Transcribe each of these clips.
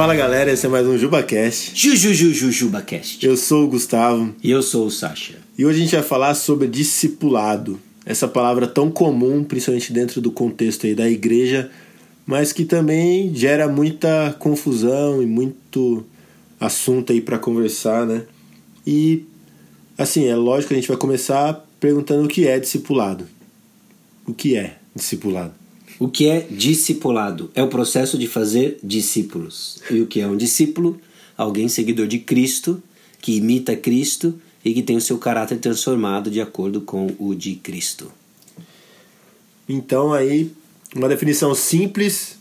Fala galera, esse é mais um JubaCast. JujujujujubaCast. Eu sou o Gustavo E eu sou o Sasha. e hoje a gente vai falar sobre discipulado. Essa palavra tão comum, principalmente dentro do contexto aí da igreja, mas que também gera muita confusão e muito assunto aí para conversar, né? E assim, é lógico que a gente vai começar perguntando o que é discipulado. O que é discipulado? O que é discipulado? É o processo de fazer discípulos. E o que é um discípulo? Alguém seguidor de Cristo, que imita Cristo e que tem o seu caráter transformado de acordo com o de Cristo. Então aí uma definição simples,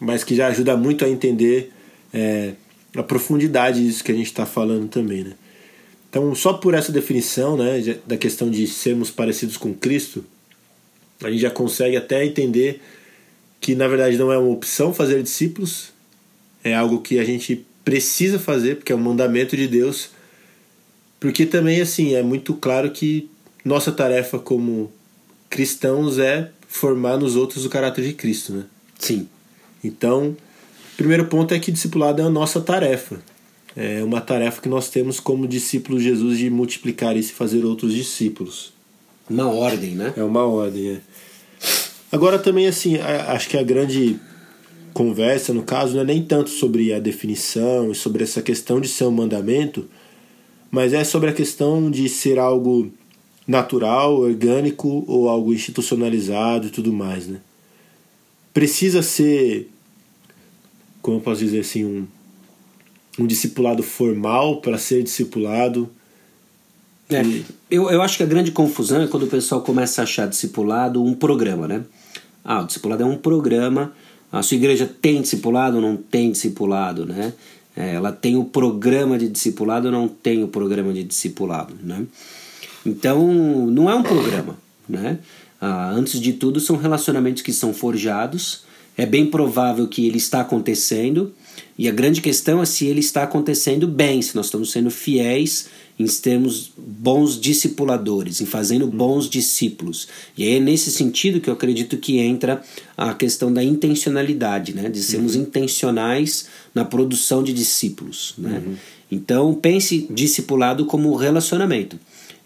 mas que já ajuda muito a entender é, a profundidade disso que a gente está falando também, né? Então só por essa definição, né, da questão de sermos parecidos com Cristo, a gente já consegue até entender que na verdade não é uma opção fazer discípulos, é algo que a gente precisa fazer porque é um mandamento de Deus. Porque também assim é muito claro que nossa tarefa como cristãos é formar nos outros o caráter de Cristo, né? Sim. Então, o primeiro ponto é que discipulado é a nossa tarefa. É uma tarefa que nós temos como discípulos de Jesus de multiplicar isso e fazer outros discípulos. Uma ordem, né? É uma ordem, é. Agora também, assim, acho que a grande conversa, no caso, não é nem tanto sobre a definição e sobre essa questão de ser um mandamento, mas é sobre a questão de ser algo natural, orgânico ou algo institucionalizado e tudo mais, né? Precisa ser, como eu posso dizer assim, um, um discipulado formal para ser discipulado. É, eu, eu acho que a grande confusão é quando o pessoal começa a achar discipulado um programa, né? Ah, o discipulado é um programa. A sua igreja tem discipulado ou não tem discipulado, né? É, ela tem o programa de discipulado ou não tem o programa de discipulado, né? Então, não é um programa, né? Ah, antes de tudo, são relacionamentos que são forjados. É bem provável que ele está acontecendo. E a grande questão é se ele está acontecendo bem, se nós estamos sendo fiéis em termos bons discipuladores, em fazendo bons discípulos. E aí é nesse sentido que eu acredito que entra a questão da intencionalidade, né? de sermos intencionais na produção de discípulos. Né? Então pense discipulado como relacionamento.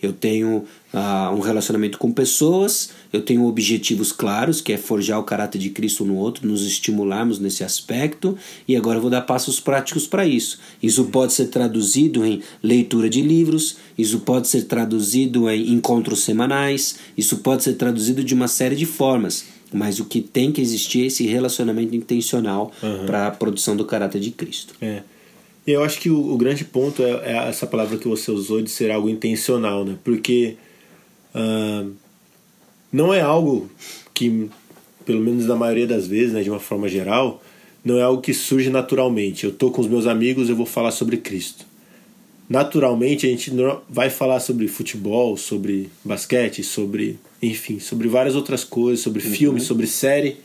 Eu tenho ah, um relacionamento com pessoas, eu tenho objetivos claros, que é forjar o caráter de Cristo no outro, nos estimularmos nesse aspecto, e agora eu vou dar passos práticos para isso. Isso pode ser traduzido em leitura de livros, isso pode ser traduzido em encontros semanais, isso pode ser traduzido de uma série de formas. Mas o que tem que existir é esse relacionamento intencional para a produção do caráter de Cristo. É. Eu acho que o, o grande ponto é, é essa palavra que você usou de ser algo intencional, né? Porque ah, não é algo que, pelo menos na maioria das vezes, né, de uma forma geral, não é algo que surge naturalmente. Eu tô com os meus amigos, eu vou falar sobre Cristo. Naturalmente a gente vai falar sobre futebol, sobre basquete, sobre, enfim, sobre várias outras coisas, sobre filme, sobre série.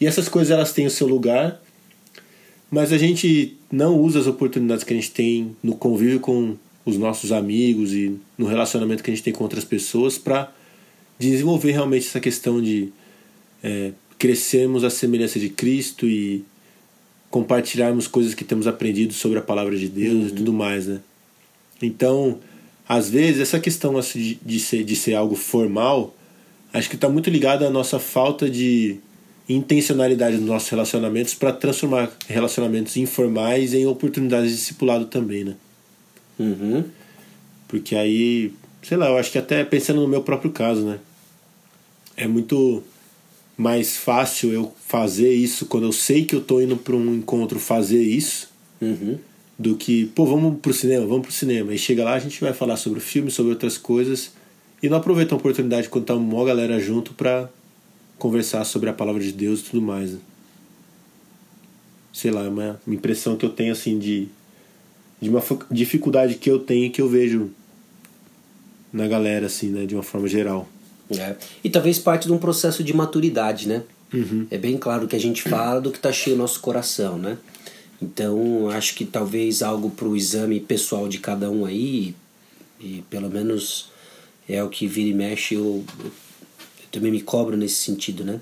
E essas coisas elas têm o seu lugar, mas a gente não usa as oportunidades que a gente tem no convívio com os nossos amigos e no relacionamento que a gente tem com outras pessoas para desenvolver realmente essa questão de é, crescermos à semelhança de Cristo e compartilharmos coisas que temos aprendido sobre a palavra de Deus e tudo mais, né? Então, às vezes, essa questão de, de, ser, de ser algo formal, acho que está muito ligada à nossa falta de intencionalidade nos nossos relacionamentos para transformar relacionamentos informais em oportunidades de discipulado também, né? Uhum. Porque aí, sei lá, eu acho que até pensando no meu próprio caso, né? É muito mais fácil eu fazer isso quando eu sei que eu tô indo para um encontro fazer isso Uhum. do que, pô, vamos pro cinema, vamos pro cinema. E chega lá, a gente vai falar sobre o filme, sobre outras coisas e não aproveita a oportunidade quando tá uma galera junto pra conversar sobre a palavra de Deus e tudo mais. né? Sei lá, é uma impressão que eu tenho assim de de uma dificuldade que eu tenho e que eu vejo na galera assim, né, de uma forma geral. É. E talvez parte de um processo de maturidade, né? É bem claro que a gente fala do que está cheio no nosso coração, né? Então, acho que talvez algo para o exame pessoal de cada um aí, e pelo menos é o que vira e mexe, eu, eu também me cobro nesse sentido, né?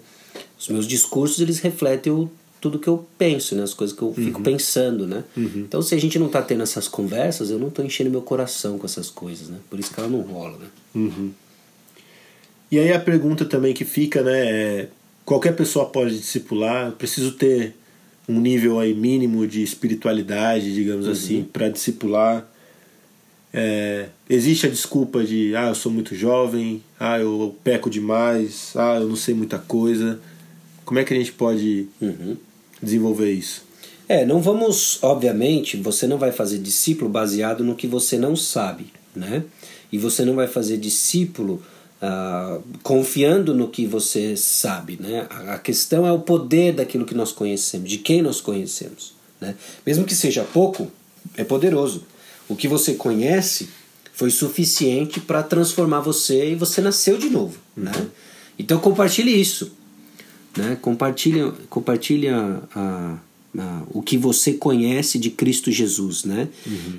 Os meus discursos, eles refletem o tudo que eu penso, né? As coisas que eu fico Uhum. pensando, né? Então, se a gente não tá tendo essas conversas, eu não tô enchendo meu coração com essas coisas, né? Por isso que ela não rola, né? E aí a pergunta também que fica, né, é qualquer pessoa pode discipular, preciso ter um nível aí mínimo de espiritualidade, digamos assim, para discipular. É, existe a desculpa de ah, eu sou muito jovem, ah, eu peco demais, ah, eu não sei muita coisa. Como é que a gente pode desenvolver isso? É, não vamos, obviamente, você não vai fazer discípulo baseado no que você não sabe, né? E você não vai fazer discípulo ah, confiando no que você sabe, né? A a questão é o poder daquilo que nós conhecemos, de quem nós conhecemos, né? Mesmo que seja pouco, é poderoso. O que você conhece foi suficiente para transformar você e você nasceu de novo, né? Então compartilhe isso né? Compartilha, compartilha a, a, o que você conhece de Cristo Jesus, né?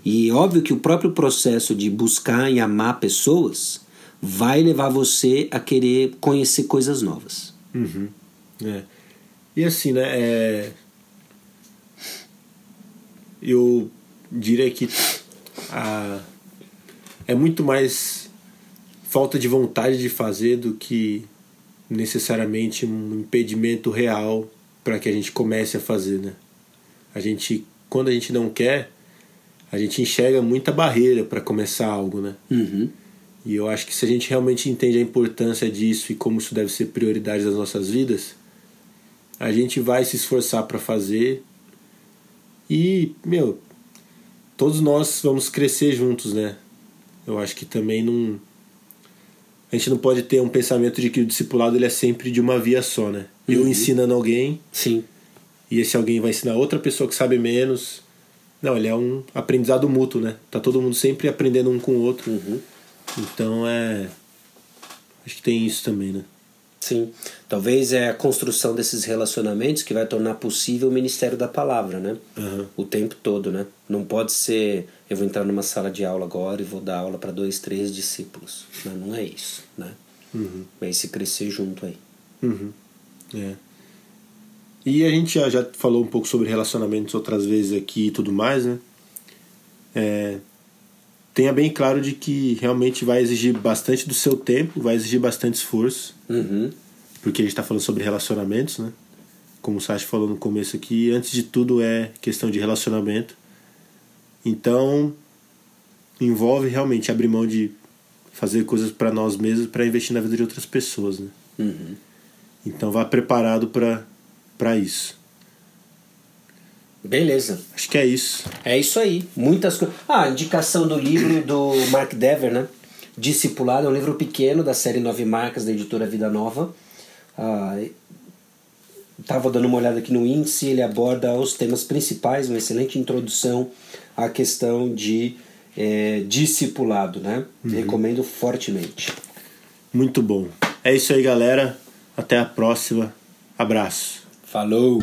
E óbvio que o próprio processo de buscar e amar pessoas vai levar você a querer conhecer coisas novas. É. E assim, né? é, Eu diria que a... é muito mais falta de vontade de fazer do que necessariamente um impedimento real para que a gente comece a fazer, né? A gente, quando a gente não quer, a gente enxerga muita barreira para começar algo, né? Uhum. E eu acho que se a gente realmente entende a importância disso e como isso deve ser prioridade das nossas vidas, a gente vai se esforçar para fazer. E, meu, todos nós vamos crescer juntos, né? Eu acho que também não. A gente não pode ter um pensamento de que o discipulado ele é sempre de uma via só, né? Eu ensinando alguém Sim. e esse alguém vai ensinar outra pessoa que sabe menos. Não, ele é um aprendizado mútuo, né? Tá todo mundo sempre aprendendo um com o outro. Uhum. Então é. Acho que tem isso também, né? Sim. Talvez é a construção desses relacionamentos que vai tornar possível o ministério da palavra, né? Aham. O tempo todo, né? Não pode ser eu vou entrar numa sala de aula agora e vou dar aula para dois, três discípulos. Não, não é isso, né? Vai se crescer junto aí. Uhum. É. E a gente já, já falou um pouco sobre relacionamentos outras vezes aqui e tudo mais, né? É, tenha bem claro de que realmente vai exigir bastante do seu tempo, vai exigir bastante esforço, Uhum. porque a gente está falando sobre relacionamentos, né? Como o Sachi falou no começo aqui, antes de tudo é questão de relacionamento. Então, envolve realmente abrir mão de fazer coisas para nós mesmos para investir na vida de outras pessoas, né? Uhum. Então vá preparado para isso. Beleza. Acho que é isso. É isso aí. Muitas coisas. Ah, indicação do livro do Mark Dever, né? Discipulado, é um livro pequeno da série Nove Marcas da editora Vida Nova. Ah, Estava dando uma olhada aqui no índice, ele aborda os temas principais, uma excelente introdução à questão de eh, discipulado, né? Recomendo fortemente. Muito bom. É isso aí, galera. Até a próxima. Abraço. Falou!